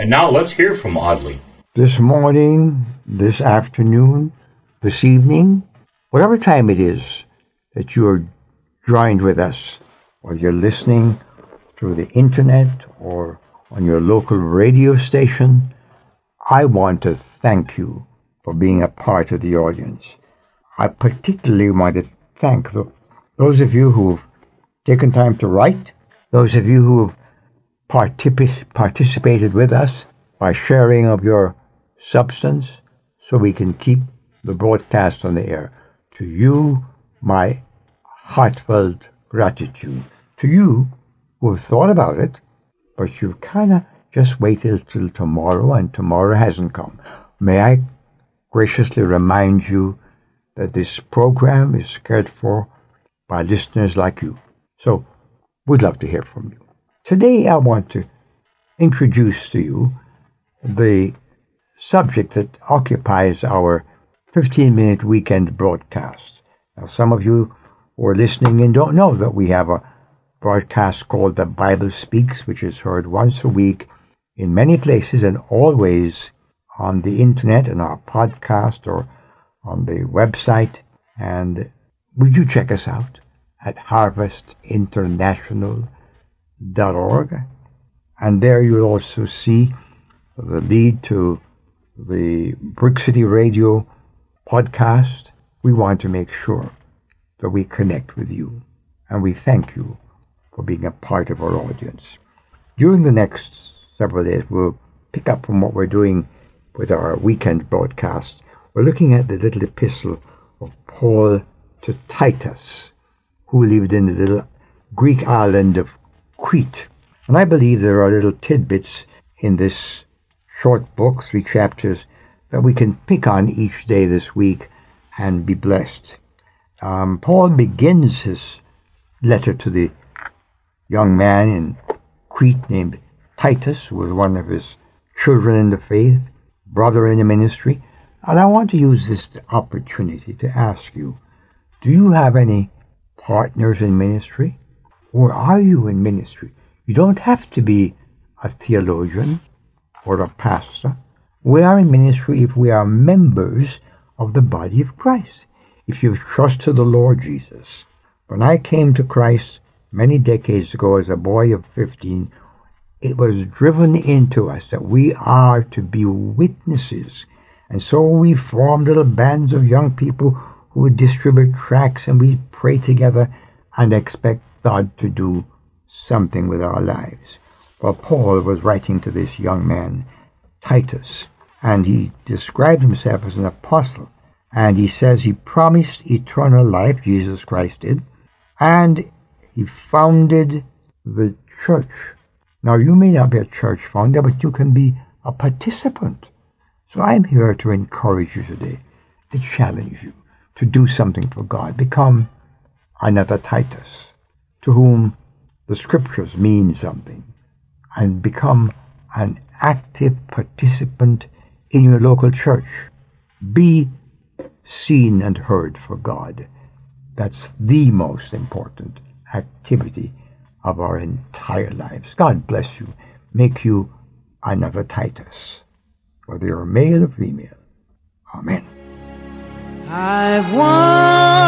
And now let's hear from Audley. This morning, this afternoon, this evening, whatever time it is that you are joined with us, whether you're listening through the internet or on your local radio station, I want to thank you for being a part of the audience. I particularly want to thank the, those of you who've taken time to write, those of you who have particip- participated with us by sharing of your substance so we can keep the broadcast on the air. To you, my heartfelt gratitude. To you who have thought about it, but you've kind of just waited till tomorrow and tomorrow hasn't come. May I graciously remind you that this program is cared for by listeners like you. So, we'd love to hear from you. Today, I want to introduce to you the subject that occupies our 15 minute weekend broadcast. Now, some of you who are listening and don't know that we have a broadcast called The Bible Speaks, which is heard once a week in many places and always on the internet and our podcast or on the website. And would you check us out at harvestinternational.org? And there you'll also see the lead to the Brick City Radio podcast. We want to make sure that we connect with you. And we thank you for being a part of our audience. During the next several days, we'll pick up from what we're doing with our weekend broadcast. We're looking at the little epistle of Paul to Titus, who lived in the little Greek island of Crete. And I believe there are little tidbits in this short book, three chapters, that we can pick on each day this week and be blessed. Um, Paul begins his letter to the young man in Crete named Titus, who was one of his children in the faith, brother in the ministry. And I want to use this opportunity to ask you, do you have any partners in ministry? Or are you in ministry? You don't have to be a theologian or a pastor. We are in ministry if we are members of the body of Christ. If you've trusted the Lord Jesus. When I came to Christ many decades ago as a boy of 15, it was driven into us that we are to be witnesses. And so we formed little bands of young people who would distribute tracts and we pray together and expect God to do something with our lives. Well, Paul was writing to this young man, Titus, and he described himself as an apostle. And he says he promised eternal life, Jesus Christ did, and he founded the church. Now, you may not be a church founder, but you can be a participant. So I'm here to encourage you today, to challenge you to do something for God. Become another Titus, to whom the scriptures mean something, and become an active participant in your local church. Be seen and heard for God. That's the most important activity of our entire lives. God bless you. Make you another Titus, whether you're male or female. Amen. I've wandered